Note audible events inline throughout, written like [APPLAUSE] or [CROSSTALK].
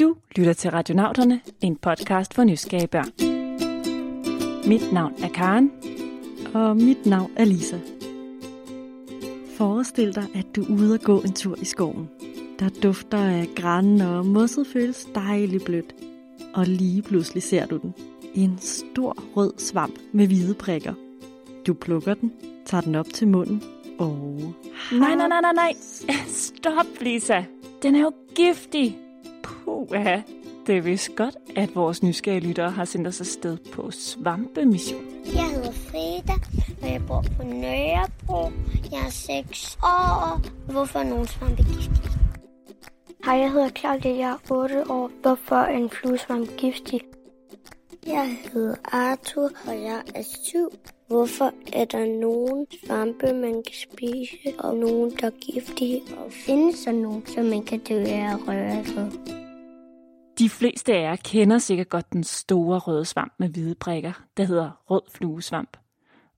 Du lytter til Radionauterne, en podcast for nysgerrige børn. Mit navn er Karen. Og mit navn er Lisa. Forestil dig, at du er ude og gå en tur i skoven. Der dufter af græn, og mosset føles dejligt blødt. Og lige pludselig ser du den. En stor rød svamp med hvide prikker. Du plukker den, tager den op til munden og... Nej, nej, nej, nej, nej. [LAUGHS] Stop, Lisa. Den er jo giftig. Puh, det er vist godt, at vores nysgerrige lyttere har sendt os afsted på svampemission. Jeg hedder Frida, og jeg bor på Nørrebro. Jeg er 6 år. Hvorfor er nogen svampe giftige? Hej, jeg hedder Claudia, jeg er 8 år. Hvorfor er en fluesvamp giftig? Jeg hedder Arthur, og jeg er 7. Hvorfor er der nogen svampe, man kan spise, og nogen, der er giftige? Og findes der nogen, som man kan dø af at røre på? De fleste af jer kender sikkert godt den store røde svamp med hvide prikker, der hedder rød fluesvamp.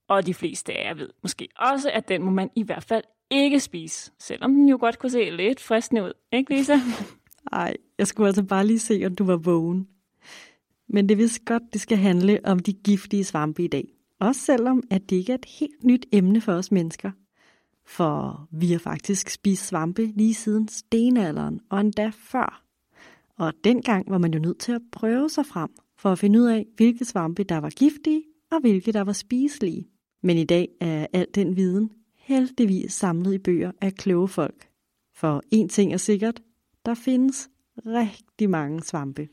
Og de fleste af jer ved måske også, at den må man i hvert fald ikke spise, selvom den jo godt kunne se lidt fristende ud. Ikke, Lisa? [LAUGHS] Ej, jeg skulle altså bare lige se, om du var vågen. Men det vidste godt, det skal handle om de giftige svampe i dag. Også selvom, at det ikke er et helt nyt emne for os mennesker. For vi har faktisk spist svampe lige siden stenalderen, og endda før. Og dengang var man jo nødt til at prøve sig frem, for at finde ud af, hvilke svampe der var giftige, og hvilke der var spiselige. Men i dag er al den viden heldigvis samlet i bøger af kloge folk. For en ting er sikkert, der findes rigtig mange svampe.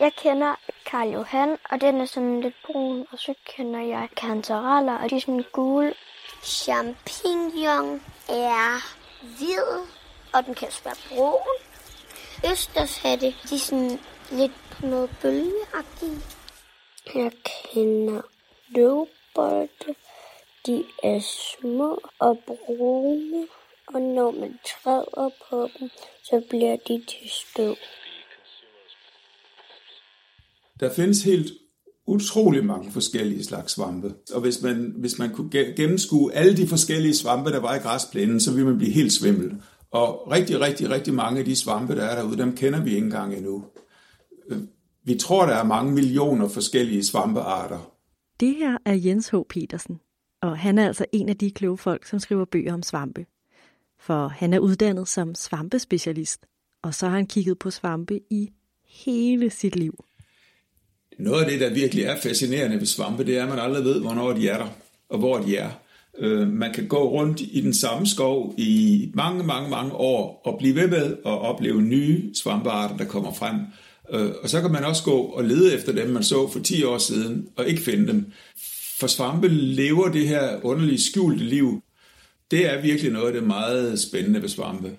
Jeg kender Karl Johan, og den er sådan lidt brun, og så kender jeg kantareller, og de er sådan gule. Champignon er hvid, og den kan også være brun. Østershatte, de er sådan lidt på noget bølgeagtige. Jeg kender løvbolde. De er små og brune, og når man træder på dem, så bliver de til støv. Der findes helt utrolig mange forskellige slags svampe. Og hvis man, hvis man kunne gennemskue alle de forskellige svampe, der var i græsplænen, så ville man blive helt svimmel. Og rigtig, rigtig, rigtig mange af de svampe, der er derude, dem kender vi ikke engang endnu. Øh, vi tror, der er mange millioner forskellige svampearter. Det her er Jens H. Petersen, og han er altså en af de kloge folk, som skriver bøger om svampe. For han er uddannet som svampespecialist, og så har han kigget på svampe i hele sit liv. Noget af det, der virkelig er fascinerende ved svampe, det er, at man aldrig ved, hvornår de er der, og hvor de er. Øh, man kan gå rundt i den samme skov i mange, mange, mange år og blive ved med at opleve nye svampearter, der kommer frem. Øh, og så kan man også gå og lede efter dem, man så for 10 år siden, og ikke finde dem. For svampe lever det her underlige skjulte liv. Det er virkelig noget af det meget spændende ved svampe.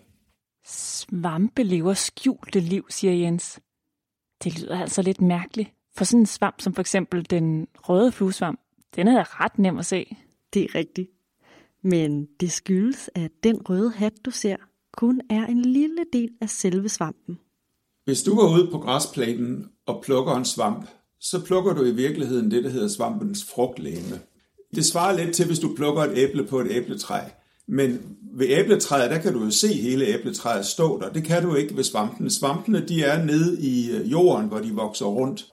Svampe lever skjulte liv, siger Jens. Det lyder altså lidt mærkeligt. For sådan en svamp som for eksempel den røde fluesvamp, den er ret nem at se. Det er rigtigt. Men det skyldes, at den røde hat, du ser, kun er en lille del af selve svampen. Hvis du går ud på græsplænen og plukker en svamp, så plukker du i virkeligheden det, der hedder svampens frugtlæme. Det svarer lidt til, hvis du plukker et æble på et æbletræ. Men ved æbletræet, der kan du jo se hele æbletræet stå der. Det kan du ikke ved svampene. Svampene, de er nede i øh, jorden, hvor de vokser rundt.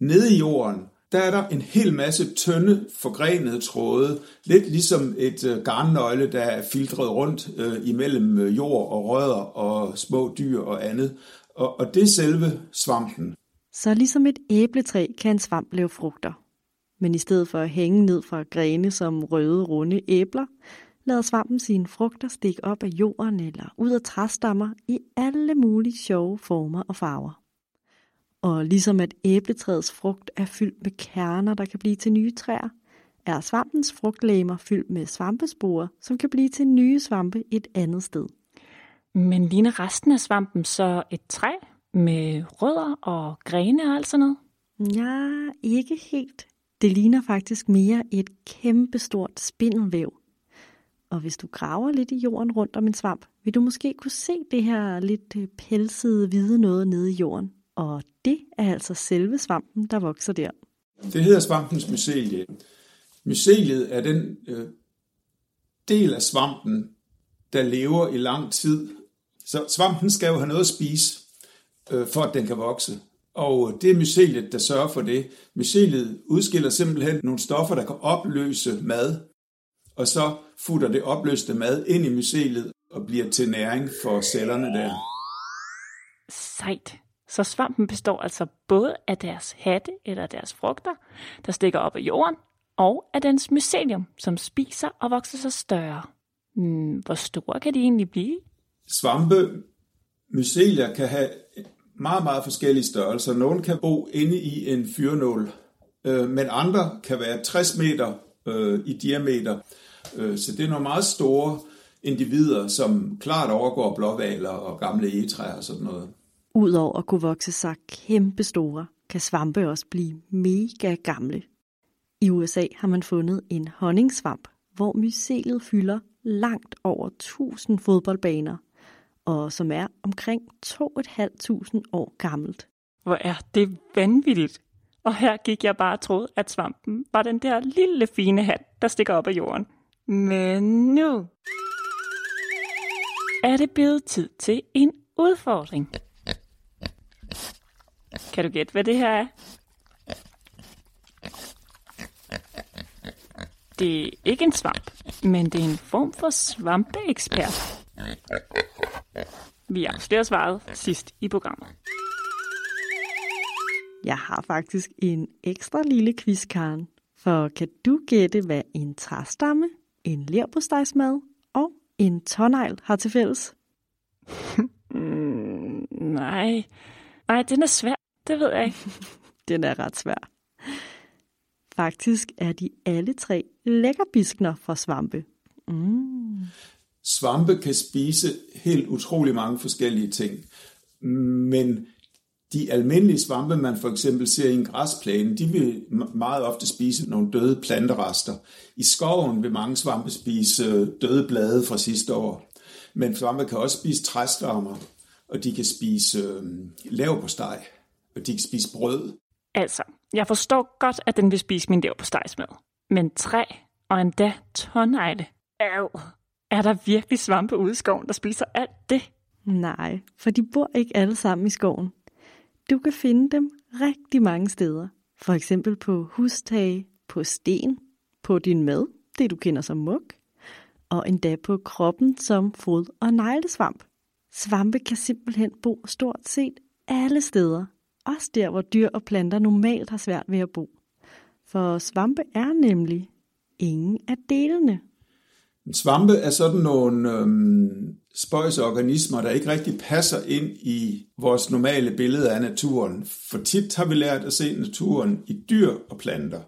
Nede i jorden, der er der en hel masse tynde, forgrenede tråde, lidt ligesom et øh, garnnøgle, der er filtret rundt øh, imellem øh, jord og rødder og små dyr og andet. Og, og det er selve svampen. Så ligesom et æbletræ kan en svamp lave frugter. Men i stedet for at hænge ned fra grene som røde, runde æbler, lader svampen sine frugter stikke op af jorden eller ud af træstammer i alle mulige sjove former og farver. Og ligesom at æbletræets frugt er fyldt med kerner, der kan blive til nye træer, er svampens frugtlæmer fyldt med svampesporer, som kan blive til nye svampe et andet sted. Men ligner resten af svampen så et træ med rødder og grene og alt sådan noget? Ja, ikke helt. Det ligner faktisk mere et kæmpestort spindelvæv. Og hvis du graver lidt i jorden rundt om en svamp, vil du måske kunne se det her lidt øh, pelsede hvide noget nede i jorden. Og det er altså selve svampen, der vokser der. Det hedder svampens mycelie. Myceliet er den øh, del af svampen, der lever i lang tid. Så svampen skal jo have noget at spise, øh, for at den kan vokse. Og det er myceliet, der sørger for det. Myceliet udskiller simpelthen nogle stoffer, der kan opløse mad, og så futter det opløste mad ind i myceliet og bliver til næring for cellerne der. Sejt. Så svampen består altså både af deres hatte eller deres frugter, der stikker op af jorden, og af dens mycelium, som spiser og vokser sig større. Hmm, hvor store kan de egentlig blive? Svampe, mycelier kan have meget, meget forskellige størrelser. Nogle kan bo inde i en fyrnål, øh, men andre kan være 60 meter øh, i diameter. Øh, så det er nogle meget store individer, som klart overgår blåvaler og gamle egetræer og sådan noget. Udover at kunne vokse sig kæmpe store, kan svampe også blive mega gamle. I USA har man fundet en honningsvamp, hvor myceliet fylder langt over 1000 fodboldbaner, og som er omkring 2.500 år gammelt. Hvor er det vanvittigt. Og her gik jeg bare og troede, at svampen var den der lille fine hat, der stikker op af jorden. Men nu er det blevet tid til en udfordring. Kan du gætte, hvad det her er? Det er ikke en svamp, men det er en form for svampeekspert. Vi afslører svaret sidst i programmet. Jeg har faktisk en ekstra lille quiz, Karen. For kan du gætte, hvad en træstamme, en lerbostejsmad og en tårnegl har til fælles? [LAUGHS] Mm, nej. Nej, den er svær. Det ved jeg ikke. [LAUGHS] Den er ret svær. Faktisk er de alle tre lækkerbiskner fra svampe. Mm. Svampe kan spise helt utrolig mange forskellige ting, men de almindelige svampe, man for eksempel ser i en græsplæne, de vil meget ofte spise nogle døde planterester. I skoven vil mange svampe spise øh, døde blade fra sidste år. Men svampe kan også spise træstammer, og de kan spise øh, lav på steg, og de kan spise brød. Altså, jeg forstår godt, at den vil spise min på stegsmad. Men træ og endda tårnegle. Au. Er der virkelig svampe ude i skoven, der spiser alt det? Nej, for de bor ikke alle sammen i skoven. Du kan finde dem rigtig mange steder. For eksempel på hustage, på sten, på din mad, det du kender som muk, og endda på kroppen som fod- og neglesvamp. Svampe kan simpelthen bo stort set alle steder, også der, hvor dyr og planter normalt har svært ved at bo. For svampe er nemlig ingen af delene. Svampe er sådan nogle øhm, spøjsorganismer, der ikke rigtig passer ind i vores normale billede af naturen. For tit har vi lært at se naturen i dyr og planter.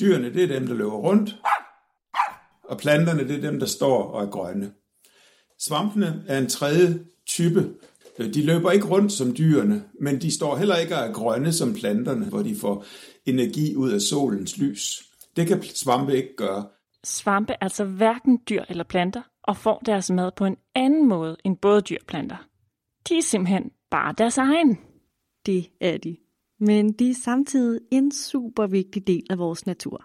Dyrene, det er dem, der løber rundt, og planterne, det er dem, der står og er grønne. Svampene er en tredje type. De løber ikke rundt som dyrene, men de står heller ikke og er grønne som planterne, hvor de får energi ud af solens lys. Det kan svampe ikke gøre. Svampe er altså hverken dyr eller planter, og får deres mad på en anden måde end både dyr og planter. De er simpelthen bare deres egen. Det er de. Men de er samtidig en super vigtig del af vores natur.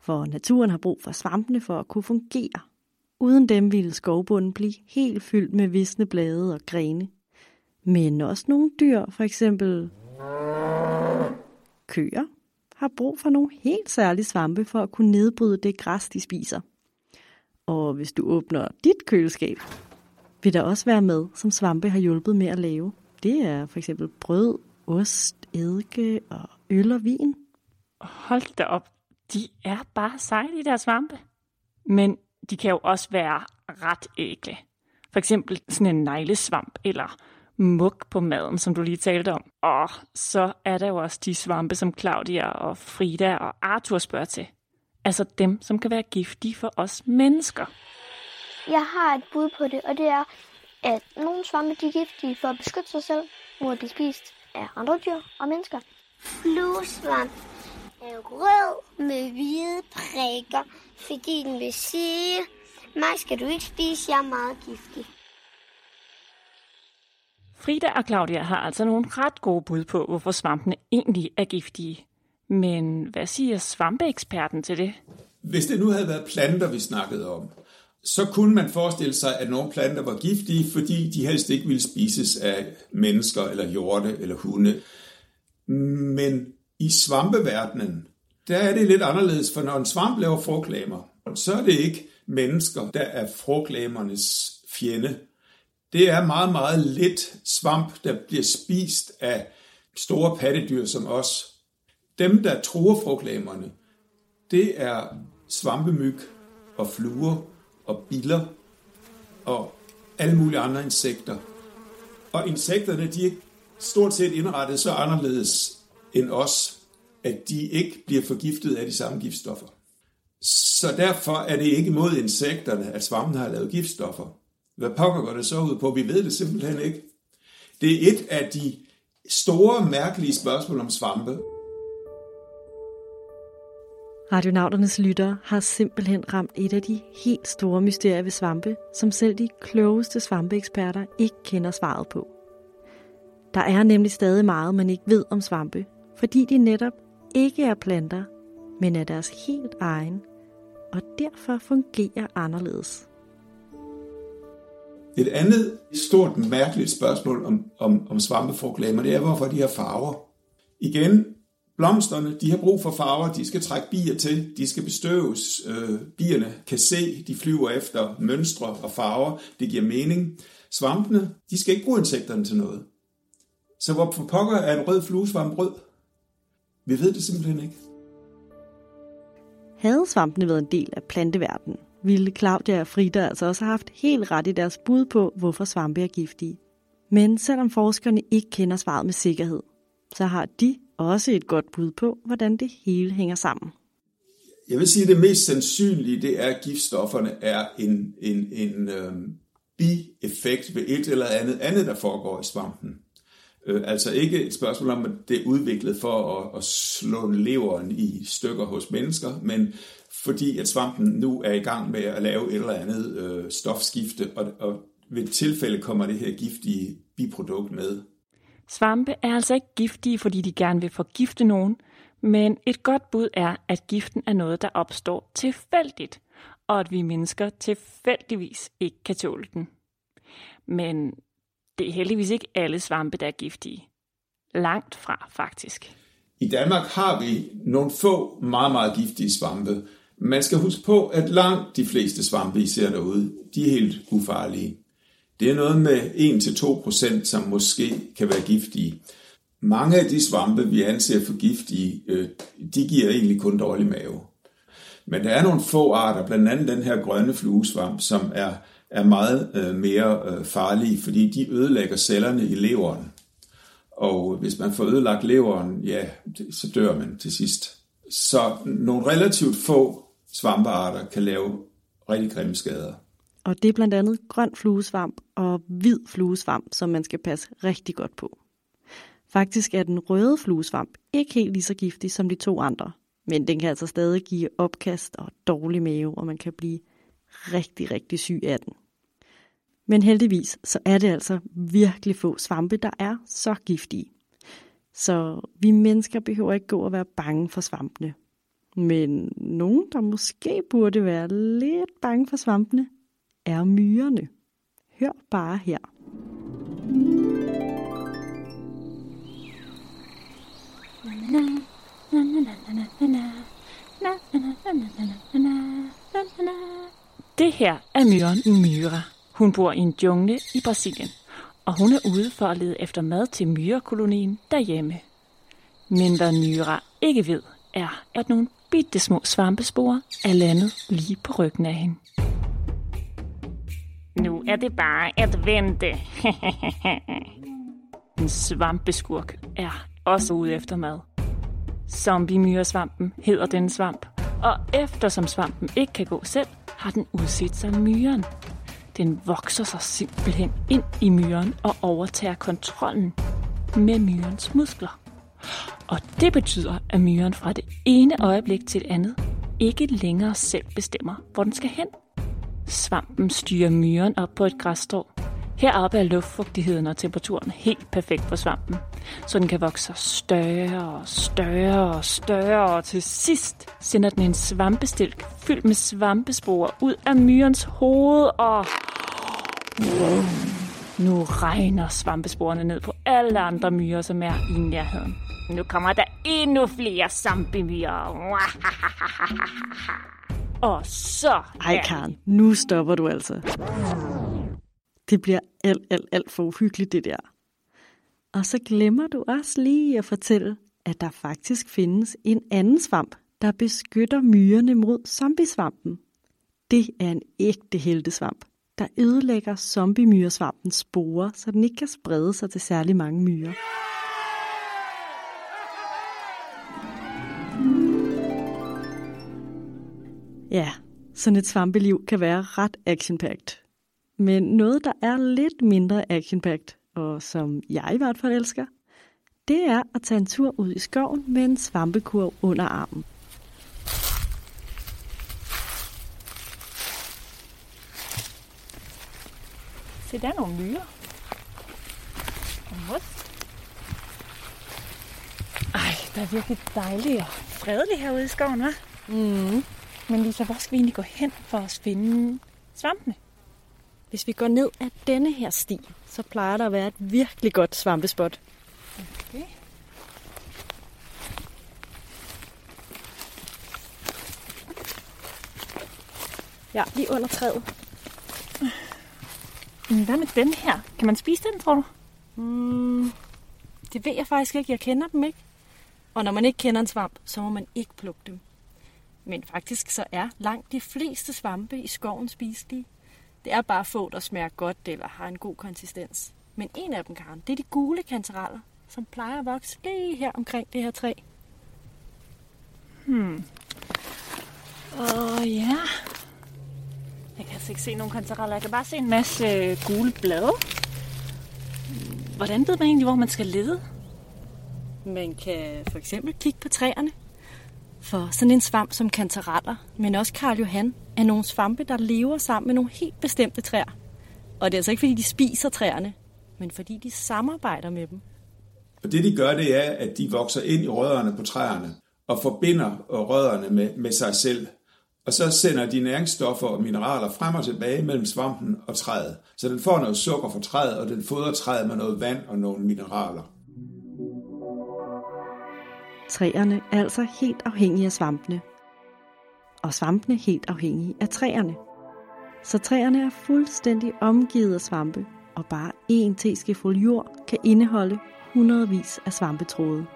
For naturen har brug for svampene for at kunne fungere. Uden dem ville skovbunden blive helt fyldt med visne blade og grene. Men også nogle dyr, for eksempel køer, har brug for nogle helt særlige svampe for at kunne nedbryde det græs, de spiser. Og hvis du åbner dit køleskab, vil der også være med, som svampe har hjulpet med at lave. Det er for eksempel brød, ost, eddike og øl og vin. Hold da op, de er bare seje, de der svampe. Men de kan jo også være ret ægle. For eksempel sådan en neglesvamp eller mug på maden, som du lige talte om. Og så er der jo også de svampe, som Claudia og Frida og Arthur spørger til. Altså dem, som kan være giftige for os mennesker. Jeg har et bud på det, og det er, at nogle svampe de er giftige for at beskytte sig selv mod at blive spist af andre dyr og mennesker. Fluesvamp er rød med hvide prikker, fordi den vil sige, mig skal du ikke spise, jeg er meget giftig. Frida og Claudia har altså nogle ret gode bud på, hvorfor svampene egentlig er giftige. Men hvad siger svampeeksperten til det? Hvis det nu havde været planter, vi snakkede om, så kunne man forestille sig, at nogle planter var giftige, fordi de helst ikke ville spises af mennesker eller hjorte eller hunde. Men i svampeverdenen, der er det lidt anderledes, for når en svamp laver frugtlamer, så er det ikke mennesker, der er frugtlamernes fjende. Det er meget, meget lidt svamp, der bliver spist af store pattedyr som os. Dem, der truer frugtlamerne, det er svampemyg og fluer og biller og alle mulige andre insekter. Og insekterne, de er stort set indrettet så anderledes end os, at de ikke bliver forgiftet af de samme giftstoffer. Så derfor er det ikke mod insekterne, at svampen har lavet giftstoffer. Hvad pokker går det så ud på? Vi ved det simpelthen ikke. Det er et af de store, mærkelige spørgsmål om svampe. Radionauternes lyttere har simpelthen ramt et af de helt store mysterier ved svampe, som selv de klogeste svampeeksperter ikke kender svaret på. Der er nemlig stadig meget, man ikke ved om svampe, fordi de netop ikke er planter, men er deres helt egen, og derfor fungerer anderledes. Et andet stort mærkeligt spørgsmål om, om, om svampefrugtlamer, det er, hvorfor de har farver. Igen, blomsterne, de har brug for farver, de skal trække bier til, de skal bestøves, øh, bierne kan se, de flyver efter mønstre og farver, det giver mening. Svampene, de skal ikke bruge insekterne til noget. Så hvorfor pokker er en rød fluesvamp rød? Vi ved det simpelthen ikke. Havde svampene været en del af planteverdenen, ville Claudia og Frida altså også have haft helt ret i deres bud på, hvorfor svampe er giftige. Men selvom forskerne ikke kender svaret med sikkerhed, så har de også et godt bud på, hvordan det hele hænger sammen. Jeg vil sige, at det mest sandsynlige, det er, at giftstofferne er en, en, en øhm, bieffekt ved et eller andet andet, der foregår i svampen. Øh, altså ikke et spørgsmål om, at det er udviklet for at, at slå leveren i stykker hos mennesker, men fordi at svampen nu er i gang med at lave et eller andet øh, stofskifte, og, og ved tilfælde kommer det her giftige biprodukt med. Svampe er altså ikke giftige, fordi de gerne vil forgifte nogen, men et godt bud er, at giften er noget, der opstår tilfældigt, og at vi mennesker tilfældigvis ikke kan tåle den. Men det er heldigvis ikke alle svampe, der er giftige. Langt fra, faktisk. I Danmark har vi nogle få meget, meget giftige svampe. Man skal huske på, at langt de fleste svampe, I ser derude, de er helt ufarlige. Det er noget med 1-2%, som måske kan være giftige. Mange af de svampe, vi anser for giftige, øh, de giver egentlig kun dårlig mave. Men der er nogle få arter, blandt andet den her grønne fluesvamp, som er, er meget øh, mere øh, farlige, fordi de ødelægger cellerne i leveren. Og hvis man får ødelagt leveren, ja, så dør man til sidst. Så nogle relativt få svampearter kan lave rigtig grimme skader. Og det er blandt andet grøn fluesvamp og hvid fluesvamp, som man skal passe rigtig godt på. Faktisk er den røde fluesvamp ikke helt lige så giftig som de to andre, men den kan altså stadig give opkast og dårlig mave, og man kan blive rigtig, rigtig syg af den. Men heldigvis så er det altså virkelig få svampe, der er så giftige. Så vi mennesker behøver ikke gå og være bange for svampene. Men nogen, der måske burde være lidt bange for svampene, er myrerne. Hør bare her. Det her er myren Myra. Hun bor i en jungle i Brasilien, og hun er ude for at lede efter mad til myrekolonien derhjemme. Men hvad Myra ikke ved, er, at nogle bitte små svampespore er landet lige på ryggen af hende. Nu er det bare at vente. [LAUGHS] en svampeskurk er også ude efter mad. Zombie-myresvampen hedder den svamp, og eftersom svampen ikke kan gå selv, har den udset sig myren. Den vokser sig simpelthen ind i myren og overtager kontrollen med myrens muskler. Og det betyder, at myren fra det ene øjeblik til det andet ikke længere selv bestemmer, hvor den skal hen. Svampen styrer myren op på et græsstrå, Heroppe er luftfugtigheden og temperaturen helt perfekt for svampen, så den kan vokse større og større og større, og til sidst sender den en svampestilk fyldt med svampesporer ud af myrens hoved, og nu regner svampesporene ned på alle andre myrer, som er i nærheden. Nu kommer der endnu flere zombie-myrer. [LAUGHS] Og så... Ej, Karen, nu stopper du altså. Det bliver alt, alt, alt for uhyggeligt, det der. Og så glemmer du også lige at fortælle, at der faktisk findes en anden svamp, der beskytter myrerne mod zombiesvampen. Det er en ægte heltesvamp, der ødelægger zombiemyresvampens sporer, så den ikke kan sprede sig til særlig mange myrer. Ja, sådan et svampeliv kan være ret actionpacked. Men noget, der er lidt mindre action og som jeg i hvert fald elsker, det er at tage en tur ud i skoven med en svampekurv under armen. Se, der er nogle myrer. Og mos. Ej, der er virkelig dejligt og fredeligt herude i skoven, hva'? Mm. Men Lisa, hvor skal vi egentlig gå hen for at finde svampene? Hvis vi går ned ad denne her sti, så plejer der at være et virkelig godt svampespot. Okay. Ja, lige under træet. Men hvad med den her? Kan man spise den, tror du? Mm, det ved jeg faktisk ikke. Jeg kender dem ikke. Og når man ikke kender en svamp, så må man ikke plukke dem. Men faktisk så er langt de fleste svampe i skoven spiselige. Det er bare få, der smager godt eller har en god konsistens. Men en af dem, Karen, det er de gule kantereller, som plejer at vokse lige her omkring det her træ. Hmm. Åh, ja. Jeg kan altså ikke se nogen kantareller. Jeg kan bare se en masse øh, gule blade. Hvordan ved man egentlig, hvor man skal lede? Man kan for eksempel kigge på træerne. For sådan en svamp som kantareller, men også Karl Johan, er nogle svampe, der lever sammen med nogle helt bestemte træer. Og det er altså ikke, fordi de spiser træerne, men fordi de samarbejder med dem. Og det de gør, det er, at de vokser ind i rødderne på træerne og forbinder rødderne med, med sig selv. Og så sender de næringsstoffer og mineraler frem og tilbage mellem svampen og træet. Så den får noget sukker fra træet, og den fodrer træet med noget vand og nogle mineraler. Træerne er altså helt afhængige af svampene, og svampene helt afhængige af træerne. Så træerne er fuldstændig omgivet af svampe, og bare én teskefuld jord kan indeholde hundredvis af svampetråde.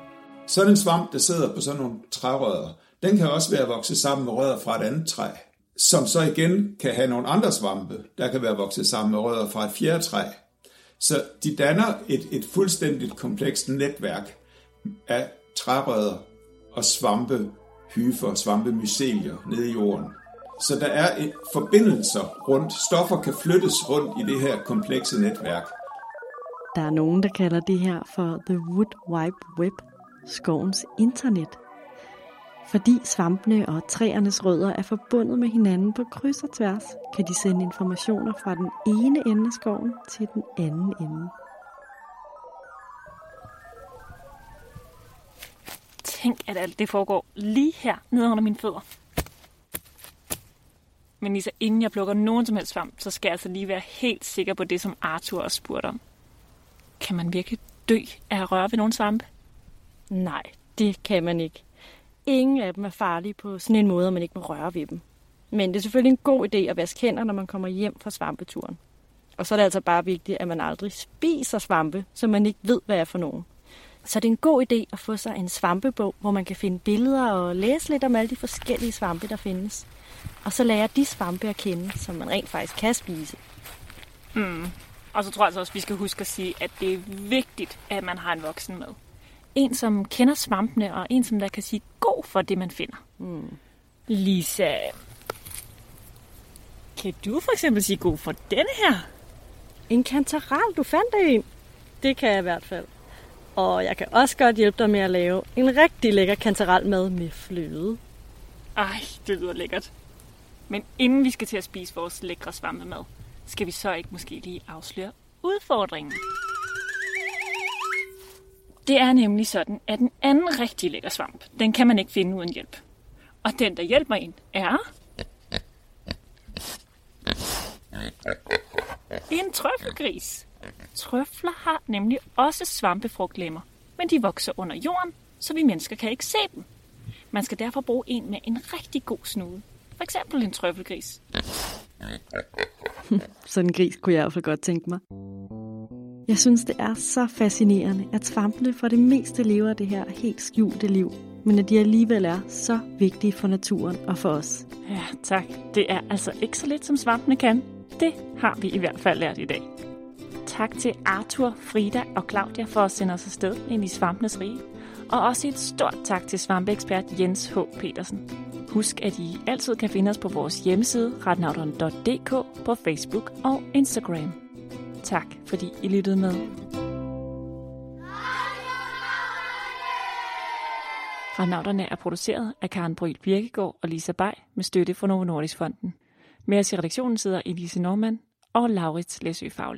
Sådan en svamp, der sidder på sådan nogle trærødder, den kan også være vokset sammen med rødder fra et andet træ, som så igen kan have nogle andre svampe, der kan være vokset sammen med rødder fra et fjerde træ. Så de danner et, et fuldstændigt komplekst netværk af trærødder og svampe, hyfer, svampe, mycelier nede i jorden. Så der er et forbindelser rundt. Stoffer kan flyttes rundt i det her komplekse netværk. Der er nogen, der kalder det her for The Wood Wide Web, skovens internet. Fordi svampene og træernes rødder er forbundet med hinanden på kryds og tværs, kan de sende informationer fra den ene ende af skoven til den anden ende. Tænk, at alt det foregår lige her nede under mine fødder. Men Lisa, inden jeg plukker nogen som helst svamp, så skal jeg altså lige være helt sikker på det, som Arthur også spurgte om. Kan man virkelig dø af at røre ved nogen svampe? Nej, det kan man ikke. Ingen af dem er farlige på sådan en måde, at man ikke må røre ved dem. Men det er selvfølgelig en god idé at vaske hænder, når man kommer hjem fra svampeturen. Og så er det altså bare vigtigt, at man aldrig spiser svampe, så man ikke ved, hvad er for nogen. Så det er en god idé at få sig en svampebog, hvor man kan finde billeder og læse lidt om alle de forskellige svampe, der findes. Og så lære de svampe at kende, som man rent faktisk kan spise. Mm. Og så tror jeg altså også, at vi skal huske at sige, at det er vigtigt, at man har en voksen med. En, som kender svampene, og en, som der kan sige god for det, man finder. Mm. Lisa, kan du for eksempel sige god for denne her? En kantaral, du fandt en. Det kan jeg i hvert fald. Og jeg kan også godt hjælpe dig med at lave en rigtig lækker kantarelmad med fløde. Ej, det lyder lækkert. Men inden vi skal til at spise vores lækre svampemad, skal vi så ikke måske lige afsløre, udfordringen. Det er nemlig sådan, at en anden rigtig lækker svamp, den kan man ikke finde uden hjælp. Og den, der hjælper en, er... En trøffelgris. Trøfler har nemlig også svampefrugtlemmer, men de vokser under jorden, så vi mennesker kan ikke se dem. Man skal derfor bruge en med en rigtig god snude. For eksempel en trøffelgris. [LAUGHS] Sådan en gris kunne jeg i hvert fald godt tænke mig. Jeg synes, det er så fascinerende, at svampene for det meste lever det her helt skjulte liv, men at de alligevel er så vigtige for naturen og for os. Ja, tak. Det er altså ikke så lidt, som svampene kan. Det har vi i hvert fald lært i dag. Tak til Arthur, Frida og Claudia for at sende os afsted ind i svampenes rige. Og også et stort tak til svampeekspert Jens H. Petersen. Husk, at I altid kan finde os på vores hjemmeside retnavdon.dk, på Facebook og Instagram. Tak, fordi I lyttede med. Retnavderne er produceret af Karen Bryl Birkegaard og Lisa Bay med støtte fra Novo Nordisk Fonden. Med os i redaktionen sidder Elise Norman og Laurits Læsø Faglig.